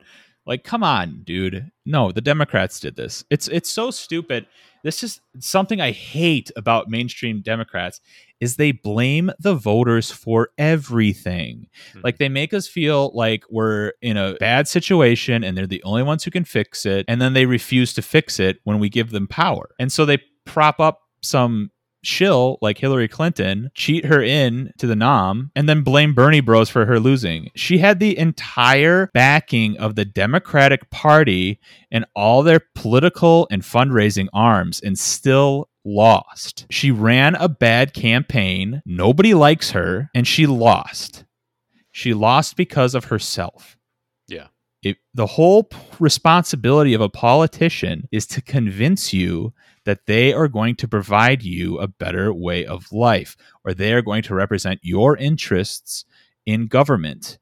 like, come on, dude. No, the Democrats did this. It's it's so stupid. This is something I hate about mainstream Democrats is they blame the voters for everything. Mhm. Like they make us feel like we're in a bad situation and they're the only ones who can fix it and then they refuse to fix it when we give them power. And so they prop up some shill like Hillary Clinton, cheat her in to the nom, and then blame Bernie Bros for her losing. She had the entire backing of the Democratic Party and all their political and fundraising arms and still lost. She ran a bad campaign. Nobody likes her and she lost. She lost because of herself. Yeah. It, the whole p- responsibility of a politician is to convince you that they are going to provide you a better way of life or they are going to represent your interests in government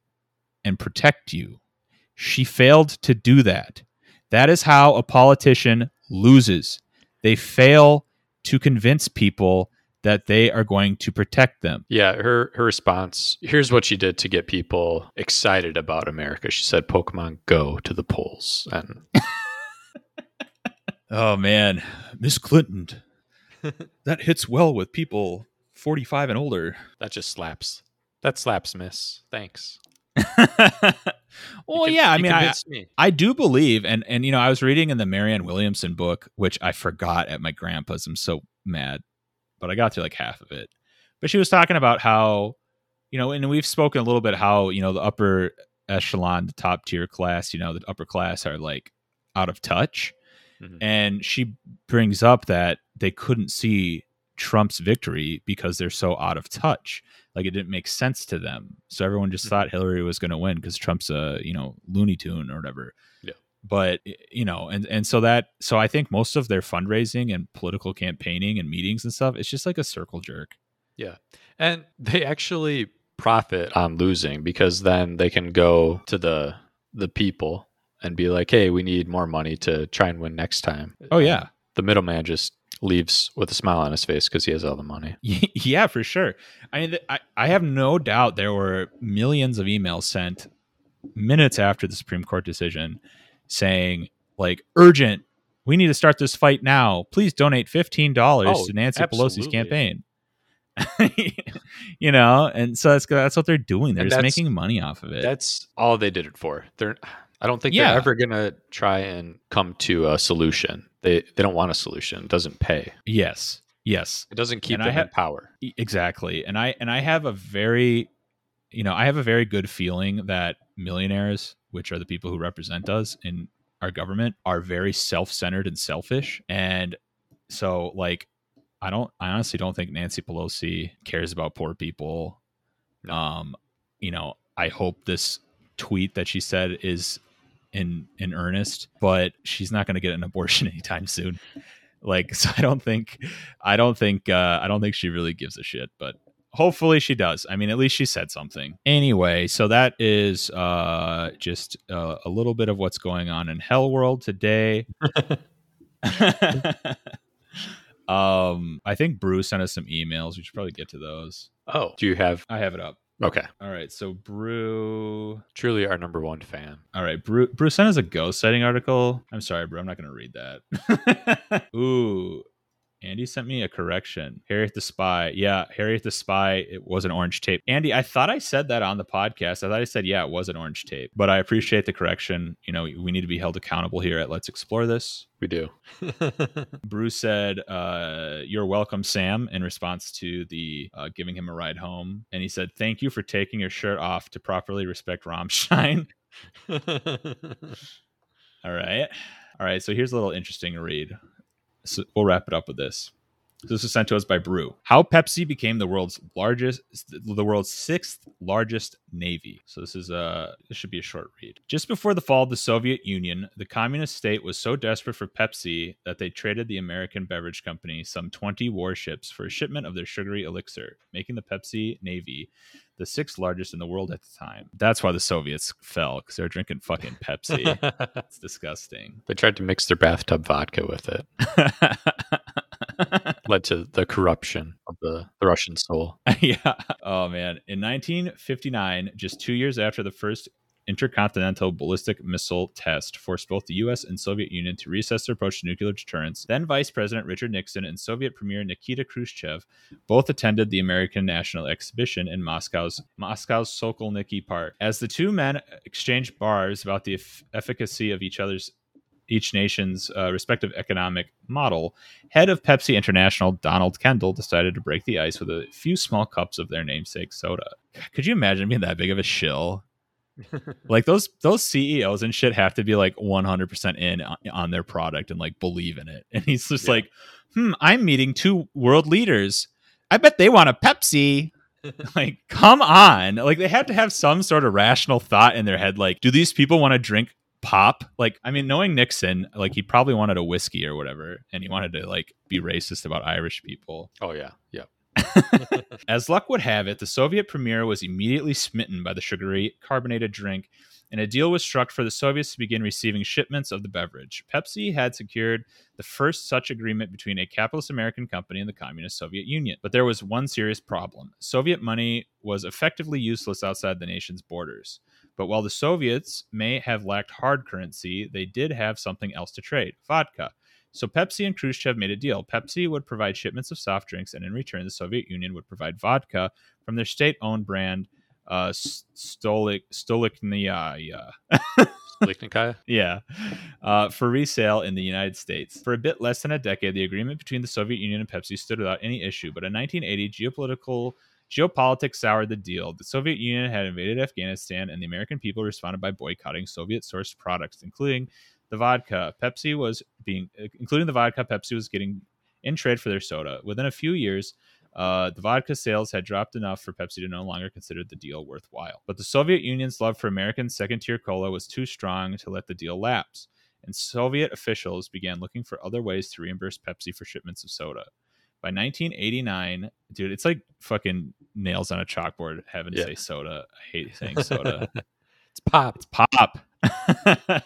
and protect you. She failed to do that. That is how a politician loses. They fail to convince people that they are going to protect them. Yeah, her her response. Here's what she did to get people excited about America. She said, "Pokemon Go to the polls," and *laughs* Oh man, Miss Clinton. *laughs* that hits well with people 45 and older. that just slaps. That slaps, Miss. Thanks. *laughs* well, You yeah, I mean, I, me. I do believe, and and you know, I was reading in the Marianne Williamson book, which I forgot at my grandpa's. I'm so mad, but I got through like half of it. But she was talking about how, you know, and we've spoken a little bit how you know the upper echelon, the top tier class, you know, the upper class are like out of touch, Mhm. and she brings up that they couldn't see Trump's victory because they're so out of touch. Like it didn't make sense to them. So everyone just Mhm. thought Hillary was going to win because Trump's a you know Looney Tune or whatever. Yeah. But you know, and and so that so I think most of their fundraising and political campaigning and meetings and stuff, it's just like a circle jerk. Yeah. And they actually profit on losing because then they can go to the the people and be like, "Hey, we need more money to try and win next time." Oh yeah. The middleman just leaves with a smile on his face because he has all the money. *laughs* yeah, for sure. I mean, I, I have no doubt there were millions of emails sent minutes after the Supreme Court decision saying, like, urgent, we need to start this fight now. Please donate $15 Oh, to Nancy Pelosi's campaign. *laughs* you know, and so that's that's what they're doing. They're And just making money off of it. That's all they did it for. They're I don't think Yeah. they're ever gonna try and come to a solution. They they don't want a solution. It doesn't pay. yes, yes. It doesn't keep And them in power. Exactly and i and i have a very you know i have a very good feeling that millionaires which are the people who represent us in our government are very self-centered and selfish and so like i don't i honestly don't think nancy pelosi cares about poor people um you know i hope this tweet that she said is in in earnest but she's not going to get an abortion *laughs* anytime soon Like, so I don't think, I don't think, uh, I don't think she really gives a shit. But hopefully she does. I mean, at least she said something. Anyway, so that is uh, just uh, a little bit of what's going on in Hell World today. *laughs* um, I think Bruce sent us some emails. We should probably get to those. Oh, do you have? I have it up. Okay, All right, so Brew. truly our number one fan. All right, Brew. Brew sent us a ghost sighting article. I'm sorry, Brew. I'm not going to read that. *laughs* Ooh, Andy sent me a correction. Harriet the Spy. Yeah, Harriet the Spy. It was an orange tape. Andy, I thought I said that on the podcast. I thought I said yeah, it was an orange tape. But I appreciate the correction. You know, we need to be held accountable here at Let's Explore This. We do. *laughs* Bruce said, uh, "You're welcome, Sam." In response to the uh, giving him a ride home, and he said, "Thank you for taking your shirt off to properly respect Rammstein." *laughs* All right, all right. So here's a little interesting read. So we'll wrap it up with this. This was sent to us by Brew. How Pepsi became the world's largest, the world's sixth largest navy. So this is a this should be a short read. Just before the fall of the Soviet Union, the communist state was so desperate for Pepsi that they traded the American beverage company some 20 warships for a shipment of their sugary elixir, making the Pepsi Navy the sixth largest in the world at the time. That's why the Soviets fell because they were drinking fucking Pepsi. *laughs* it's disgusting. they tried to mix their bathtub vodka with it. *laughs* *laughs* Led to the corruption of the, the Russian soul. *laughs* yeah. Oh man. In 1959, just two years after the first intercontinental ballistic missile test forced both the US and Soviet Union to reassess their approach to nuclear deterrence, then Vice President Richard Nixon and Soviet Premier Nikita Khrushchev both attended the American National Exhibition in Moscow's Moscow's Sokolniki Park. As the two men exchanged bars about the eff- efficacy of each other's each nation's uh, respective economic model, head of Pepsi International Donald Kendall decided to break the ice with a few small cups of their namesake soda. Could you imagine being that big of a shill? *laughs* like those those CEOs and shit have to be like 100% in on, on their product and like believe in it. And he's just Yeah. like, "Hmm, I'm meeting two world leaders. I bet they want a Pepsi." *laughs* like, come on. Like they have to have some sort of rational thought in their head like, do these people want to drink pop? Like, I mean, knowing Nixon, like he probably wanted a whiskey or whatever and he wanted to like be racist about Irish people. Oh yeah, yeah. *laughs* *laughs* As luck would have it, the Soviet premier was immediately smitten by the sugary carbonated drink, and a deal was struck for the Soviets to begin receiving shipments of the beverage. Pepsi had secured the first such agreement between a capitalist American company and the Communist Soviet Union. But there was one serious problem Soviet money was effectively useless outside the nation's borders. But while the Soviets may have lacked hard currency, they did have something else to trade vodka. So Pepsi and Khrushchev made a deal. Pepsi would provide shipments of soft drinks, and in return, the Soviet Union would provide vodka from their state-owned brand, uh, Stolik Stolichnaya. Lichnikaya? *laughs* Yeah, uh, for resale in the United States. For a bit less than a decade, the agreement between the Soviet Union and Pepsi stood without any issue. But in 1980, geopolitical geopolitics soured the deal. The Soviet Union had invaded Afghanistan, and the American people responded by boycotting Soviet-sourced products, including the vodka. Pepsi was being, including the vodka, Pepsi was getting in trade for their soda. Within a few years, uh, the vodka sales had dropped enough for Pepsi to no longer consider the deal worthwhile. But the Soviet Union's love for American second tier cola was too strong to let the deal lapse, and Soviet officials began looking for other ways to reimburse Pepsi for shipments of soda. By 1989, dude, it's like fucking nails on a chalkboard having to Yeah. say soda. I hate saying soda. *laughs* It's pop. It's pop. *laughs*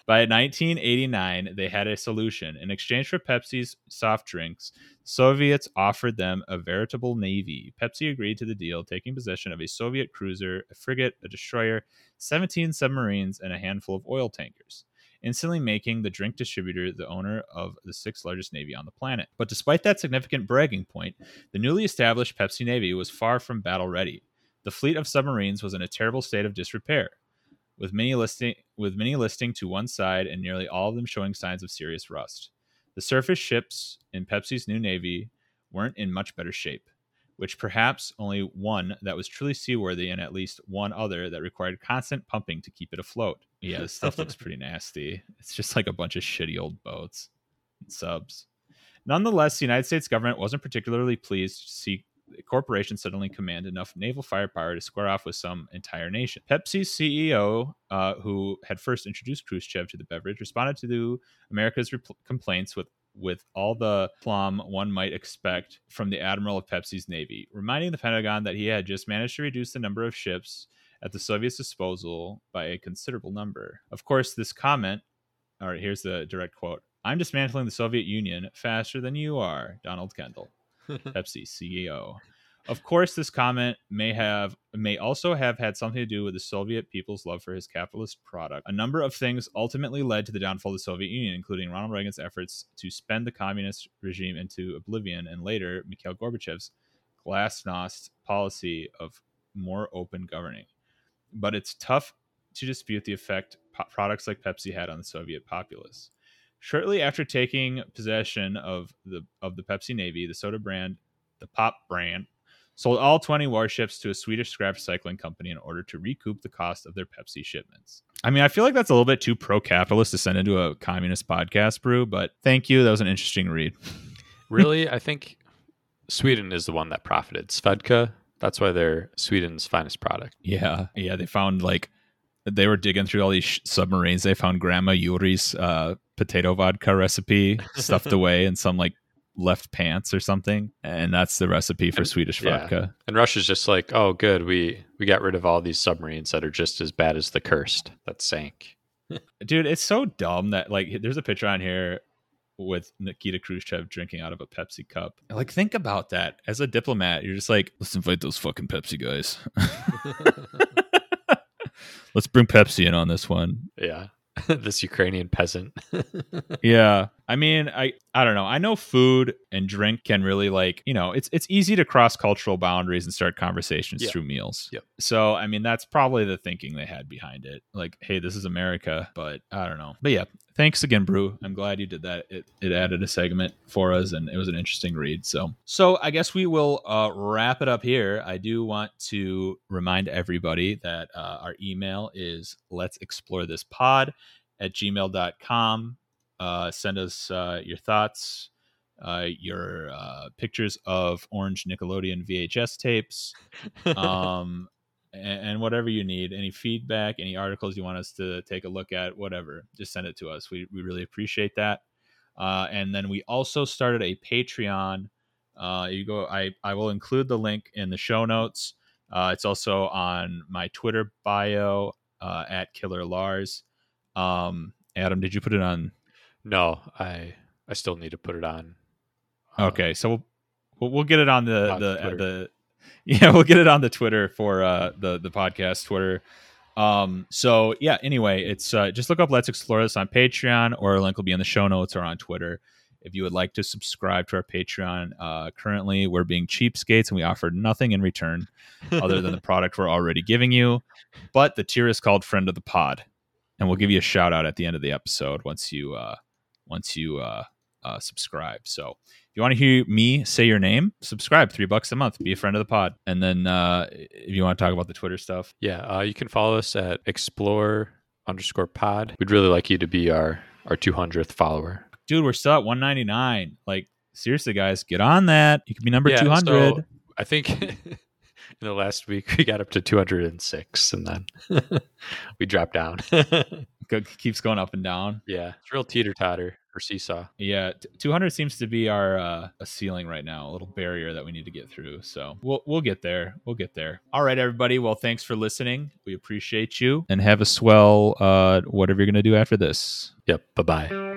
By 1989, they had a solution. In exchange for Pepsi's soft drinks, Soviets offered them a veritable navy. Pepsi agreed to the deal, taking possession of a Soviet cruiser, a frigate, a destroyer, 17 submarines, and a handful of oil tankers, instantly making the drink distributor the owner of the sixth largest navy on the planet. But despite that significant bragging point, the newly established Pepsi Navy was far from battle ready. The fleet of submarines was in a terrible state of disrepair with many listing with many listing to one side and nearly all of them showing signs of serious rust. The surface ships in Pepsi's new navy weren't in much better shape, which perhaps only one that was truly seaworthy and at least one other that required constant pumping to keep it afloat. Yeah, this stuff looks *laughs* pretty nasty. It's just like a bunch of shitty old boats and subs. Nonetheless, the United States government wasn't particularly pleased to see a corporation suddenly command enough naval firepower to square off with some entire nation. Pepsi's CEO, uh, who had first introduced Khrushchev to the beverage, responded to America's repl- complaints with with all the plum one might expect from the admiral of Pepsi's navy, reminding the Pentagon that he had just managed to reduce the number of ships at the Soviets' disposal by a considerable number. Of course, this comment, all right, here's the direct quote I'm dismantling the Soviet Union faster than you are, Donald Kendall, *laughs* Pepsi CEO. Of course, this comment may have may also have had something to do with the Soviet people's love for his capitalist product. A number of things ultimately led to the downfall of the Soviet Union, including Ronald Reagan's efforts to spend the communist regime into oblivion, and later Mikhail Gorbachev's glasnost policy of more open governing. But it's tough to dispute the effect po- products like Pepsi had on the Soviet populace. Shortly after taking possession of the of the Pepsi Navy, the soda brand, the Pop brand, sold all 20 warships to a Swedish scrap recycling company in order to recoup the cost of their Pepsi shipments. I mean, I feel like that's a little bit too pro-capitalist to send into a communist podcast, brew, but thank you. That was an interesting read. *laughs* really, I think Sweden is the one that profited. Svedka, that's why they're Sweden's finest product. Yeah. Yeah, they found like they were digging through all these sh- submarines. They found Grandma Yuri's uh, potato vodka recipe stuffed *laughs* away in some like left pants or something, and that's the recipe for And- Swedish yeah. vodka. And Russia's just like, oh, good, we we got rid of all these submarines that are just as bad as the Kursk that sank. *laughs* Dude, it's so dumb that like there's a picture on here with Nikita Khrushchev drinking out of a Pepsi cup. Like, think about that. As a diplomat, you're just like, let's invite those fucking Pepsi guys. *laughs* *laughs* let's bring Pepsi in on this one. yeah, this Ukrainian peasant. yeah i mean i i don't know. I know food and drink can really like you know it's it's easy to cross cultural boundaries and start conversations Yeah. through meals. Yep. so i mean that's probably the thinking they had behind it. Like hey this is america but i don't know. But yeah thanks again brew. I'm glad you did that. It, it added a segment for us and it was an interesting read. So so i guess we will uh, wrap it up here. I do want to remind everybody that uh, our email is let's explore this pod at gmail.com uh, send us uh, your thoughts, uh, your uh, pictures of orange Nickelodeon VHS tapes, *laughs* um, and, and whatever you need. Any feedback, any articles you want us to take a look at, whatever, just send it to us. We, we really appreciate that. Uh, and then we also started a Patreon. Uh, you go, I, I will include the link in the show notes. Uh, it's also on my Twitter bio uh, at Killer Lars. Um, Adam, did you put it on no, I I still need to put it on. uh, Okay, so we'll we'll, we'll get it on the On the Twitter. the *laughs* yeah we'll get it on the Twitter for uh the the podcast Twitter. Um. So yeah. Anyway, it's uh, just look up Let's Explore This on Patreon, or a link will be in the show notes or on Twitter. If you would like to subscribe to our Patreon, uh, currently we're being cheapskates and we offer nothing in return other than the *laughs* product we're already giving you. But the tier is called Friend of the Pod, and we'll give you a shout out at the end of the episode once you uh, once you uh, uh, subscribe. So if you want to hear me say your name, subscribe. Three bucks a month. Be a friend of the pod. And then uh, if you want to talk about the Twitter stuff, Yeah, uh, you can follow us at explore underscore pod. We'd really like you to be our our 200th follower. dude, we're still at 199. Like seriously, guys, get on that. You can be number Yeah, 200. so I think *laughs* in the last week we got up to 206 and then *laughs* we dropped down. Keeps going up and down. yeah, it's real teeter totter or seesaw. Yeah, 200 seems to be our uh, a ceiling right now, a little barrier that we need to get through. So we'll we'll get there. We'll get there. All right, everybody. Well, thanks for listening. We appreciate you, and have a swell uh, whatever you're gonna do after this. Yep. Bye bye.